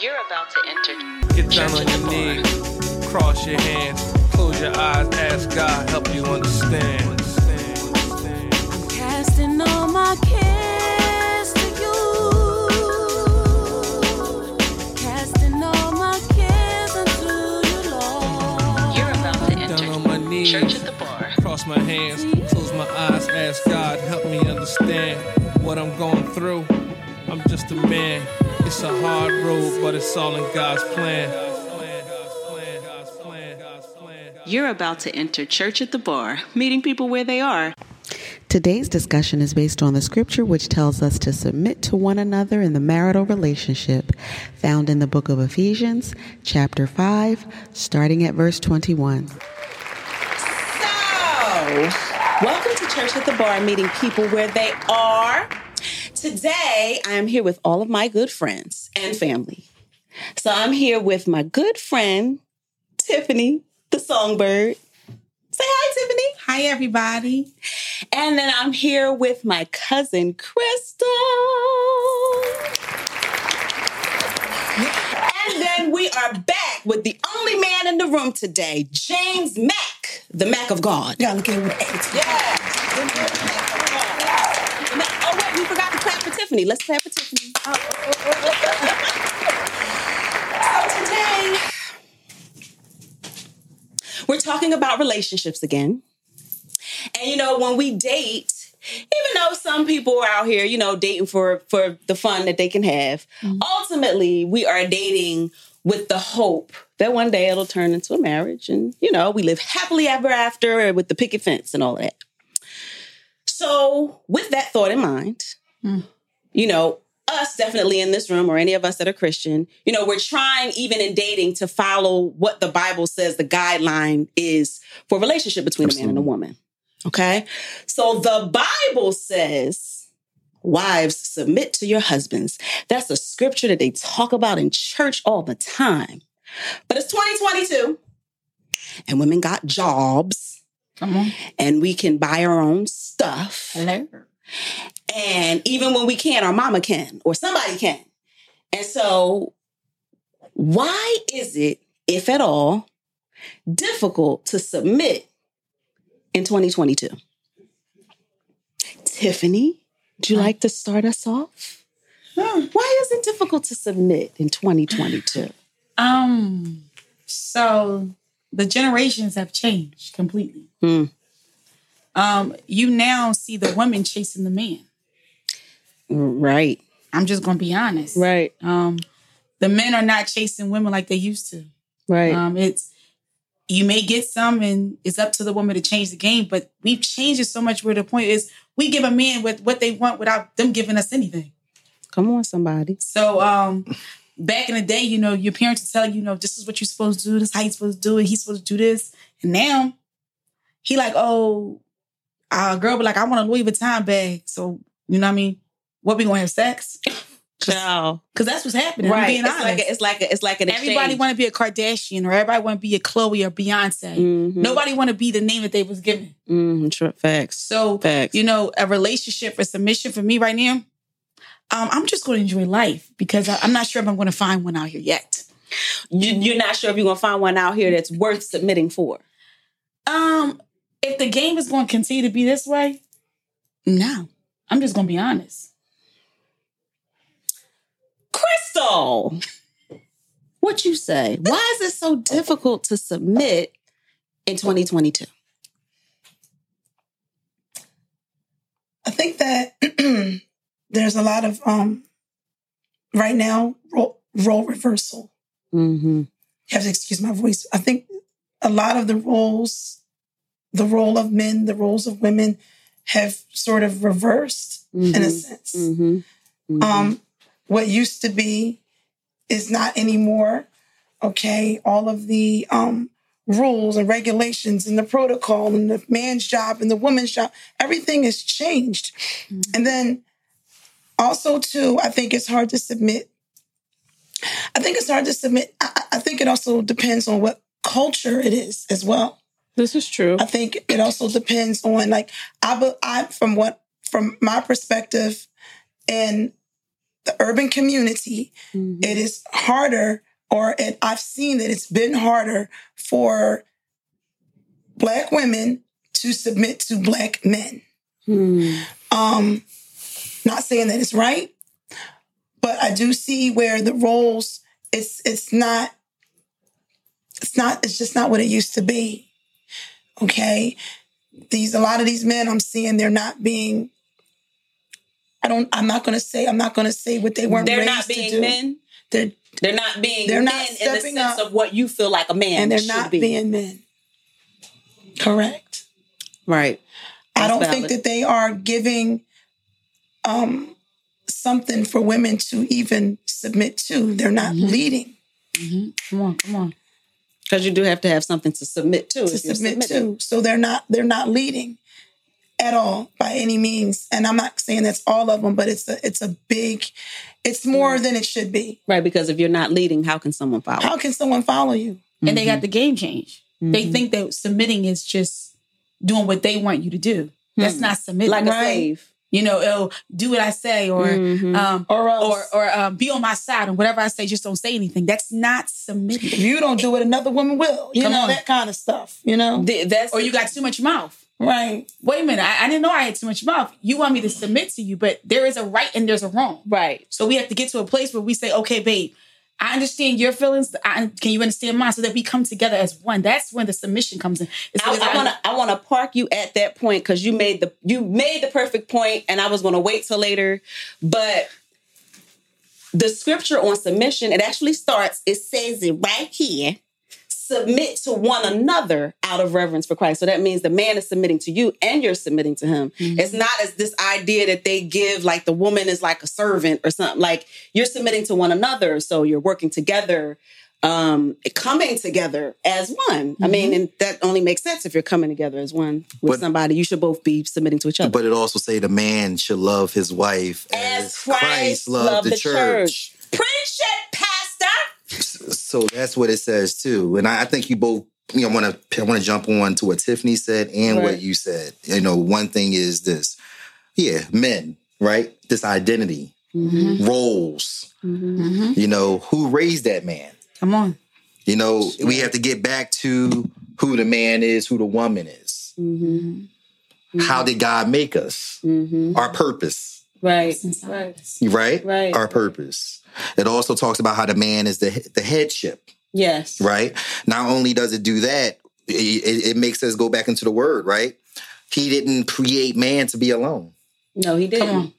You're about to enter. Get down on your knees, cross your hands, close your eyes, ask God help you understand. Casting all my cares to you. Casting all my cares unto you, Lord. You're about to Down enter. on my knees, Church at the bar. cross my hands, close my eyes, ask God help me understand what I'm going through. I'm just a man. It's a hard road, but it's all in God's plan. You're about to enter Church at the bar, meeting people where they are. Today's discussion is based on the scripture which tells us to submit to one another in the marital relationship, found in the book of Ephesians, chapter 5, starting at verse 21. So, welcome to Church at the Bar, meeting people where they are. Today, I am here with all of my good friends and family. So, I'm here with my good friend, Tiffany, the songbird. Say hi, Tiffany. Hi, everybody. And then I'm here with my cousin, Crystal. And then we are back with the only man in the room today, James Mack, the Mack of God. Look at it with. Yeah. Oh, wait, we forgot to clap for Tiffany. Let's clap for Tiffany. so today, we're talking about relationships again. And you know, when we date, even though some people are out here, you know, dating for for the fun that they can have, mm-hmm. ultimately we are dating with the hope that one day it'll turn into a marriage and you know, we live happily ever after with the picket fence and all that. So, with that thought in mind, mm. You know, us definitely in this room or any of us that are Christian, you know, we're trying even in dating to follow what the Bible says the guideline is for relationship between a man and a woman. Okay? So the Bible says, wives, submit to your husbands. That's a scripture that they talk about in church all the time. But it's 2022 and women got jobs Come on. and we can buy our own stuff. Hello. And even when we can, our mama can or somebody can. And so, why is it, if at all, difficult to submit in 2022? Tiffany, would you like to start us off? Why is it difficult to submit in 2022? Um, so the generations have changed completely. Hmm. Um, you now see the woman chasing the man. Right, I'm just gonna be honest. right, Um, the men are not chasing women like they used to. right. Um, it's you may get some, and it's up to the woman to change the game. But we've changed it so much where the point is we give a man with what they want without them giving us anything. Come on, somebody. So um back in the day, you know, your parents would tell you, you know, this is what you're supposed to do, this is how you're supposed to do it, he's supposed to do this. And now he like, oh, a girl be like, I want a Louis Vuitton bag. So, you know what I mean? What we gonna have sex? Because that's what's happening. I'm Right. being It's honest. like, a, it's like a, it's like an everybody want to be a Kardashian or everybody want to be a Chloe or Beyonce. Mhm. Nobody want to be the name that they was given. Mhm, True. Facts. So, Facts. you know, a relationship or submission for me right now, um, I'm just going to enjoy life because I, I'm not sure if I'm going to find one out here yet. you, you're not sure if you're gonna find one out here that's worth submitting for. Um, if the game is going to continue to be this way, no. I'm just going to be honest. Crystal, what you say? Why is it so difficult to submit in 2022? I think that there's a lot of um right now role, role reversal. Mm-hmm. You have to excuse my voice. I think a lot of the roles, the role of men, the roles of women, have sort of reversed in a sense. Mm-hmm. Um, what used to be is not anymore. Okay, all of the um rules and regulations and the protocol and the man's job and the woman's job, everything has changed. And then also too, I think it's hard to submit. I think it's hard to submit. I, I think it also depends on what culture it is as well. This is true. I think it also depends on like I, I from what from my perspective, in the urban community, it is harder, or it, I've seen that it's been harder for black women to submit to black men. Um, not saying that it's right, but I do see where the roles it's it's not it's not it's just not what it used to be. Okay. These a lot of these men I'm seeing they're not being I don't I'm not gonna say I'm not gonna say what they weren't They're raised not to being do. men. They're They're not being They're not men not in the sense up. of what you feel like a man and they're should not be. being men. Correct. right. I don't think that they are giving um, something for women to even submit to. They're not Mm-hmm. leading Come on, come on. Because you do have to have something to submit to. to submit to. So they're not they're not leading at all by any means. And I'm not saying that's all of them, but it's a it's a big, it's more than it should be. Right, because if you're not leading, how can someone follow? How can someone follow you? And they got mm-hmm. the game change. They mm-hmm. think that submitting is just doing what they want you to do. That's hmm. not submitting. like a Right. slave. You know, oh, do what I say, or um, Or else, or or um, be on my side, and whatever I say, just don't say anything. That's not if submitting. you don't do it, another woman will. You Come know on. that kind of stuff. You know, Th- That's Or you got too much mouth. right? Wait a minute, I, I didn't know I had too much mouth. You want me to submit to you, but there is a right and there's a wrong. right. So we have to get to a place where we say, okay, babe, I understand your feelings. I, can you understand mine? So that we come together as one. That's when the submission comes in. It's I, I want to I want to park you at that point because you made the you made the perfect point, and I was going to wait till later, but the scripture on submission it actually starts. It says it right here. Submit to one another out of reverence for Christ. So that means the man is submitting to you and you're submitting to him. It's not as this idea that they give like the woman is like a servant or something. Like you're submitting to one another. So you're working together um coming together as one. I mean, and that only makes sense if you're coming together as one with But- somebody. You should both be submitting to each other. But it also say the man should love his wife as Christ, loved the church. Preach it, Pastor. So that's what it says too. And I, I think you both, you know, want to I want to jump on to what Tiffany said and Right. what you said. You know, one thing is this, yeah, men, right? This identity, Mm-hmm. roles. You know, who raised that man? Come on. You know, we have to get back to who the man is, who the woman is. Mm-hmm. How did God make us? Our purpose, Right. Right. right? Right. Our purpose. It also talks about how the man is the the headship, Yes. right? Not only does it do that, it, it, it makes us go back into the word, right? He didn't create man to be alone, No, he didn't. Come on.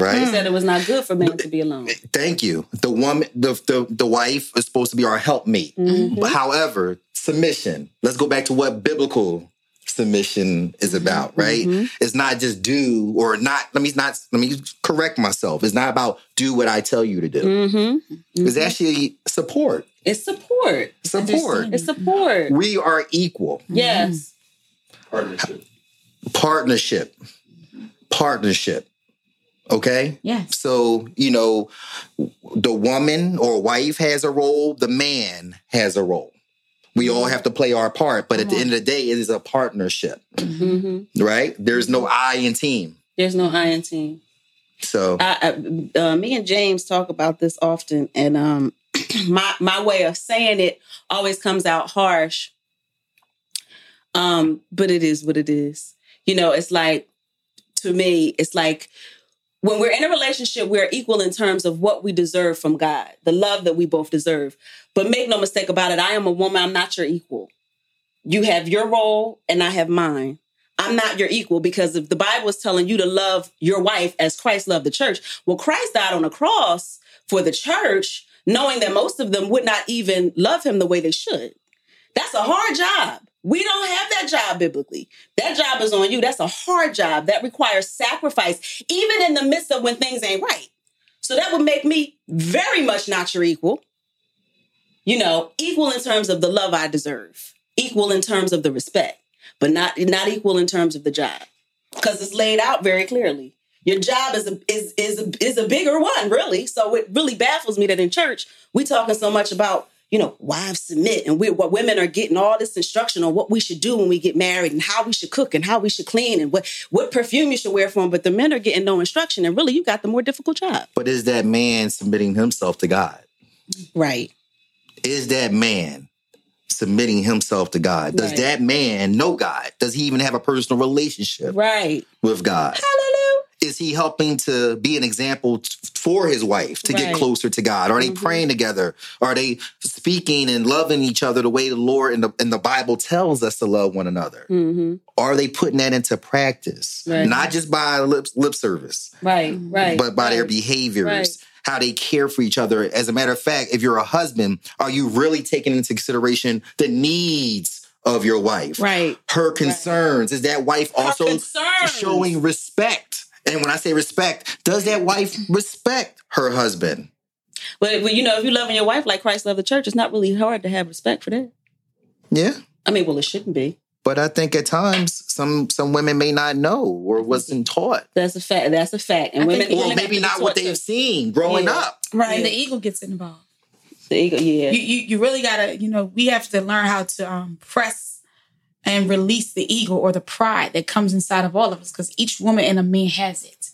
right? He said it was not good for man to be alone. Thank you. The woman, the, the the wife is supposed to be our helpmate. But however, submission. Let's go back to what biblical submission is about, mm-hmm. right? Mm-hmm. It's not just do or not. Let me not. Let me correct myself. It's not about do what I tell you to do. Mm-hmm. It's mm-hmm. actually support. It's support. Support. It's support. We are equal. Yes. Partnership. Partnership. Partnership. Okay. Yes. So, you know, the woman or wife has a role, the man has a role. We all have to play our part, but at the end of the day, it is a partnership, Mm-hmm. right? There's no I in team. There's no I in team. So, I, I, uh, me and James talk about this often, and um, my my way of saying it always comes out harsh. Um, but it is what it is. You know, it's like to me, it's like when we're in a relationship, we're equal in terms of what we deserve from God, the love that we both deserve. But make no mistake about it, I am a woman. I'm not your equal. You have your role, and I have mine. I'm not your equal because if the Bible is telling you to love your wife as Christ loved the church, well, Christ died on a cross for the church, knowing that most of them would not even love him the way they should. That's a hard job. We don't have that job biblically. That job is on you. That's a hard job that requires sacrifice, even in the midst of when things ain't right. So that would make me very much not your equal. You know, equal in terms of the love I deserve, equal in terms of the respect, but not not equal in terms of the job, because it's laid out very clearly. Your job is a is is a, is a bigger one, really. So it really baffles me that in church we talking so much about you know, wives submit, and we what women are getting all this instruction on what we should do when we get married, and how we should cook, and how we should clean, and what what perfume you should wear for them. But the men are getting no instruction, and really, you got the more difficult job. But is that man submitting himself to God? Right. Is that man submitting himself to God? Does Right. that man know God? Does he even have a personal relationship Right. with God? Hallelujah. Is he helping to be an example t- for his wife to get closer to God? Are they Mhm. praying together? Are they speaking and loving each other the way the Lord and the, and the Bible tells us to love one another? Mm-hmm. Are they putting that into practice? Right. Not just by lip, lip service, Right. Right. but by their behaviors, Right. how they care for each other. As a matter of fact, if you're a husband, are you really taking into consideration the needs of your wife? Right. Her concerns. Is that wife also showing respect? And when I say respect, does that wife respect her husband? But, but you know, if you're loving your wife like Christ loved the church, it's not really hard to have respect for that. Yeah. I mean, well, it shouldn't be. But I think at times some some women may not know or wasn't taught. That's a fact. That's a fact. And I women, think- Or women maybe not what they've to- seen growing Yeah. up. Right. And the ego gets involved. The ego, yeah. You, you you really gotta, you know, we have to learn how to um, press and release the ego or the pride that comes inside of all of us because each woman and a man has it.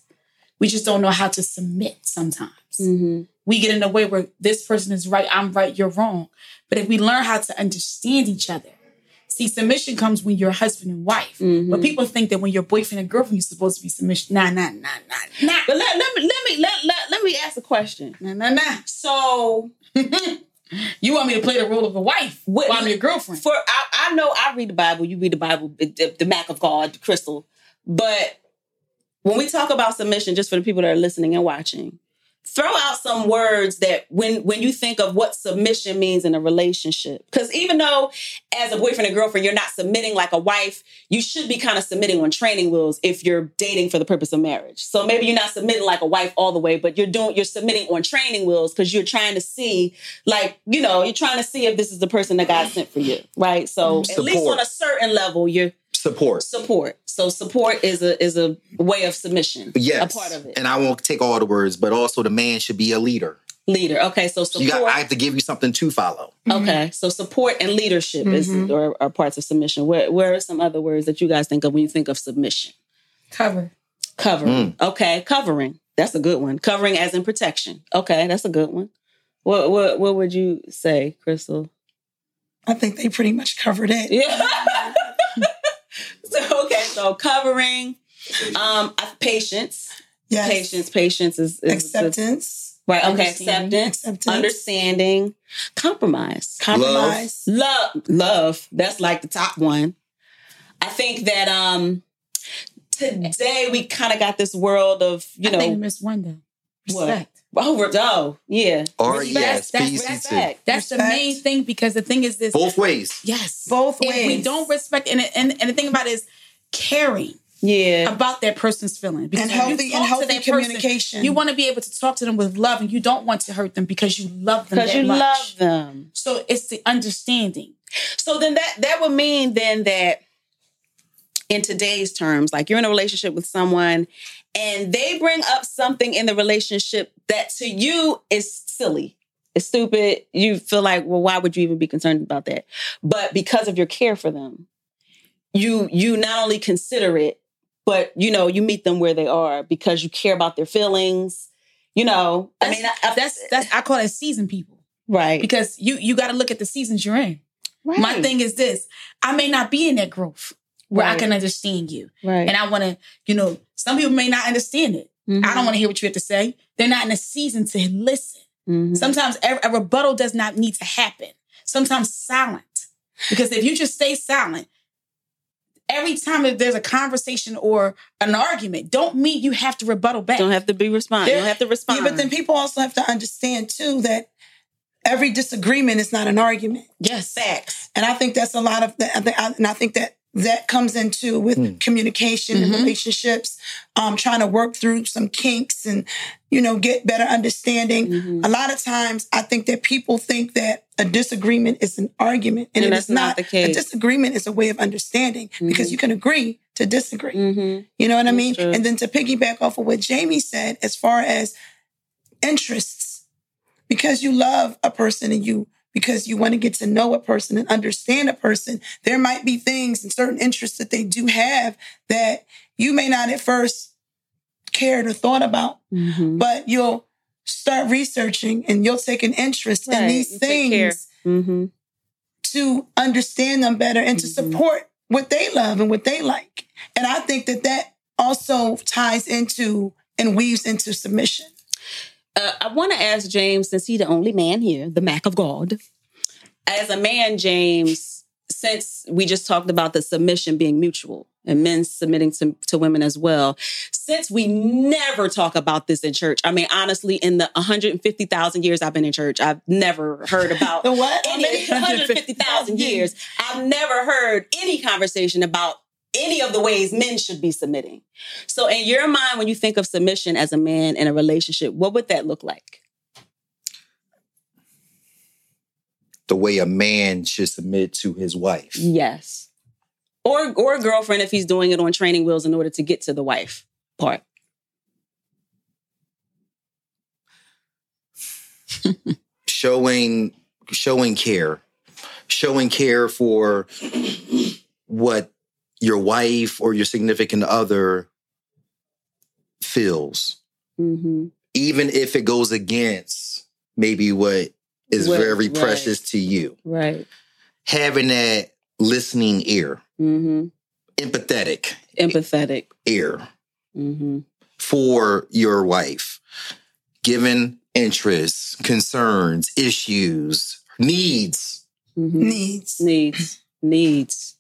We just don't know how to submit sometimes. mm-hmm. We get in a way where this person is right, I'm right, you're wrong. But if we learn how to understand each other, see, submission comes when you're husband and wife. Mhm. But people think that when you're boyfriend and girlfriend, you're supposed to be submission. Nah, nah, nah, nah, nah. But let, let me let me let, let, let me ask a question. Nah, nah, nah. So you want me to play the role of a wife What- while I'm your girlfriend. for I, I know I read the Bible, you read the Bible, the, the Mack of God, the crystal. But when we talk about submission, just for the people that are listening and watching, throw out some words that when when you think of what submission means in a relationship. Because even though as a boyfriend and girlfriend, you're not submitting like a wife, you should be kind of submitting on training wheels if you're dating for the purpose of marriage. So maybe you're not submitting like a wife all the way, but you're doing you're submitting on training wheels because you're trying to see, like, you know, you're trying to see if this is the person that God mm. sent for you. Right. So at least on a certain level, you're Support. support. So support is a is a way of submission. Yes. A part of it. And I won't take all the words, but also the man should be a leader. Leader. Okay. So support. You got I have to give you something to follow. Mm-hmm. Okay, so support and leadership is mm-hmm. are, are parts of submission. Where where are some other words that you guys think of when you think of submission? Cover. Covering. Mm. Okay, covering. That's a good one. Covering as in protection. Okay, that's a good one. What what what would you say, Crystal? I think they pretty much covered it. Yeah. so covering, um, patience. Yes. Patience. Patience is, is Acceptance, right. Okay, Understanding. acceptance, Acceptance. understanding, compromise. compromise. love love that's like the top one i think that um today we kind of got this world of you I think we know missed one though. What? Respect. oh, we're- oh yeah Or Respect. yes, that's- PC That's too. fact. That's the main thing because the thing is this. Both ways. Yes. Both If ways. we don't respect, and, and and the thing about it is caring yeah about that person's feeling Because And healthy- and healthy that person, communication. you want to be able to talk to them with love, and you don't want to hurt them because you love them because you much. love them So it's the understanding. so then that that would mean then that in today's terms like you're in a relationship with someone and they bring up something in the relationship that to you is silly it's stupid you feel like well why would you even be concerned about that but because of your care for them you you not only consider it but you know you meet them where they are because you care about their feelings you know i mean I, I- that's that's I call it season people right because you you got to look at the seasons you're in. right My thing is this: I may not be in that growth where I can understand you, right and I want to, you know, some people may not understand it. Mm-hmm. I don't want to hear what you have to say. They're not in a season to listen. Mhm. Sometimes a, a rebuttal does not need to happen. Sometimes silent. Because if you just stay silent, every time that there's a conversation or an argument, don't mean you have to rebuttal back. don't have to be respond There- don't have to respond Yeah, but then people also have to understand too that every disagreement is not an argument. yes. facts And I think that's a lot of that. And I think that that comes into with Hmm. communication and Mhm. relationships, um, trying to work through some kinks and, you know, get better understanding. Mhm. A lot of times I think that people think that a disagreement is an argument. And, And it that's is not not. the A disagreement is a way of understanding because Mhm. you can agree to disagree. Mm-hmm. You know what I mean? true. And then to piggyback off of what Jamie said, as far as interests, because you love a person and you because you want to get to know a person and understand a person. There might be things and certain interests that they do have that you may not at first cared or thought about, Mhm. but you'll start researching and you'll take an interest in these you take care. things Mhm. to understand them better and to Mhm. support what they love and what they like. And I think that that also ties into and weaves into submission. Uh, I want to ask James, since he's the only man here, the Mack of God. As a man, James, since we just talked about the submission being mutual and men submitting to, to women as well, since we never talk about this in church, I mean, honestly, in the 150,000 years I've been in church, I've never heard about The what? any 150,000 years. I've never heard any conversation about any of the ways men should be submitting. So, in your mind, when you think of submission as a man in a relationship, what would that look like? The way a man should submit to his wife. Yes. Or or a girlfriend if he's doing it on training wheels in order to get to the wife part. showing showing care showing care for what your wife or your significant other feels Mm-hmm. even if it goes against maybe what is What- very right. precious to you Right. having that listening ear Mm-hmm. empathetic Empathetic. ear Mm-hmm. for your wife given interests concerns issues needs Mm-hmm. Needs. Needs. Needs.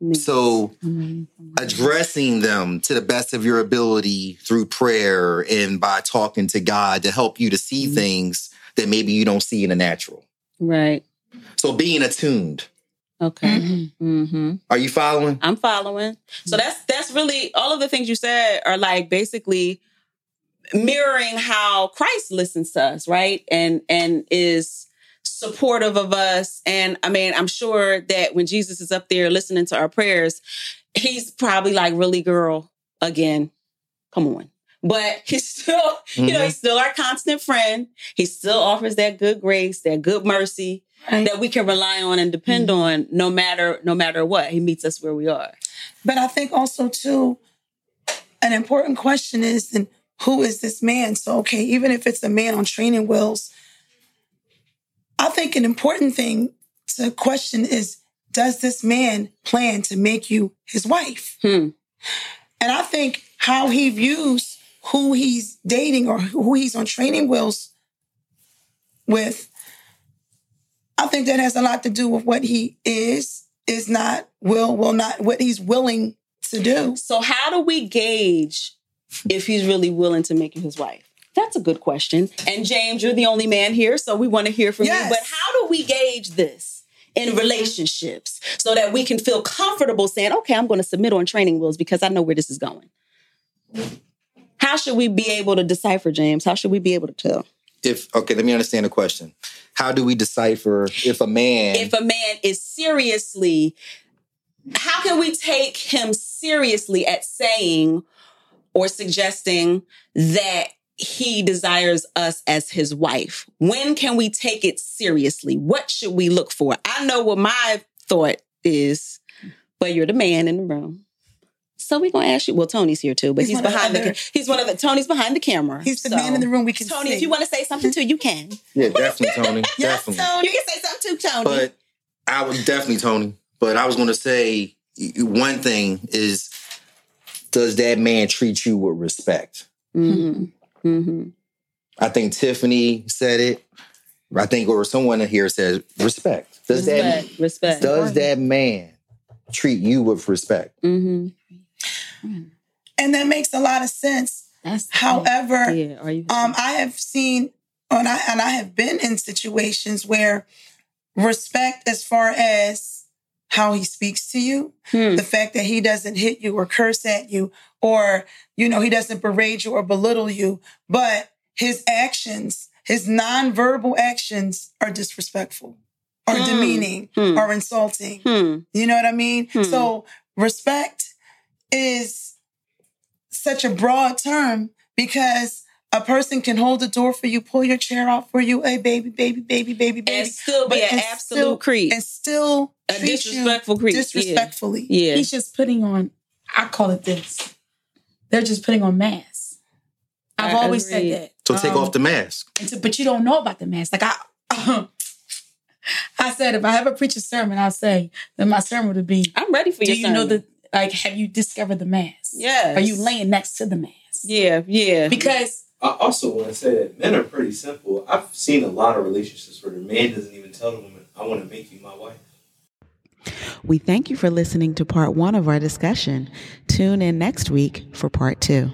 Needs. so Mhm. addressing them to the best of your ability through prayer and by talking to God to help you to see Mhm. things that maybe you don't see in the natural. Right. So being attuned. Okay. Mm-hmm. Are you following? I'm following. So that's that's really all of the things you said are like basically mirroring how Christ listens to us, right? And and is supportive of us. And I mean, I'm sure that when Jesus is up there listening to our prayers, he's probably like, really, girl, again, come on. But he's still, you know, he's mm-hmm. still our constant friend. He still offers that good grace, that good mercy Right? that we can rely on and depend mm-hmm. on no matter no matter what. He meets us where we are. But I think also too, an important question is then who is this man? So okay, even if it's a man on training wheels, I think an important thing to question is does this man plan to make you his wife? Hmm. And I think how he views who he's dating or who he's on training wheels with, I think that has a lot to do with what he is, is not, will, will not, what he's willing to do. So how do we gauge if he's really willing to make you his wife? That's a good question. And James, you're the only man here, so we want to hear from Yes. you. But how do we gauge this in relationships so that we can feel comfortable saying, okay, I'm going to submit on training wheels because I know where this is going? How should we be able to decipher, James? How should we be able to tell? If okay, let me understand the question. How do we decipher if a man if a man is seriously how can we take him seriously at saying or suggesting that he desires us as his wife when can we take it seriously what should we look for i know what my thought is but you're the man in the room so we're gonna ask you well tony's here too but He's he's, one of the behind the, he's one of the tony's behind the camera He's the So, man in the room we can tony see. if you want to say something too you can Yeah, definitely, Tony. Yes, definitely. Tony. you can say something too tony But I would definitely Tony. But I was gonna say one thing is does that man treat you with respect? mm-hmm. Mm-hmm. I think Tiffany said it. I think or someone here says respect. Does respect, that respect. does that man treat you with respect? Mm-hmm. And that makes a lot of sense. That's However, yeah. You? um, I have seen and I and I have been in situations where respect as far as how he speaks to you, Hmm. the fact that he doesn't hit you or curse at you, or you know, he doesn't berate you or belittle you, but his actions, his nonverbal actions are disrespectful or Hmm. demeaning Hmm. or insulting. Hmm. You know what I mean? Hmm. So respect is such a broad term because a person can hold the door for you, pull your chair out for you, hey baby, baby, baby, baby, baby, And still be an absolute still- creep. and still A disrespectful creep, yeah. disrespectfully. Yeah. He's just putting on, I call it this. They're just putting on masks. I've I always agree. said that. So take Um, off the mask. to- but you don't know about the mask. Like I, I said, if I ever preach a sermon, I'll say that my sermon would be, I'm ready for you. do your you know sermon. the, like, have you discovered the mask? Yes. Are you laying next to the mask? Yeah, yeah. Because I also want to say that men are pretty simple. I've seen a lot of relationships where the man doesn't even tell the woman, I want to make you my wife. We thank you for listening to part one of our discussion. Tune in next week for part two.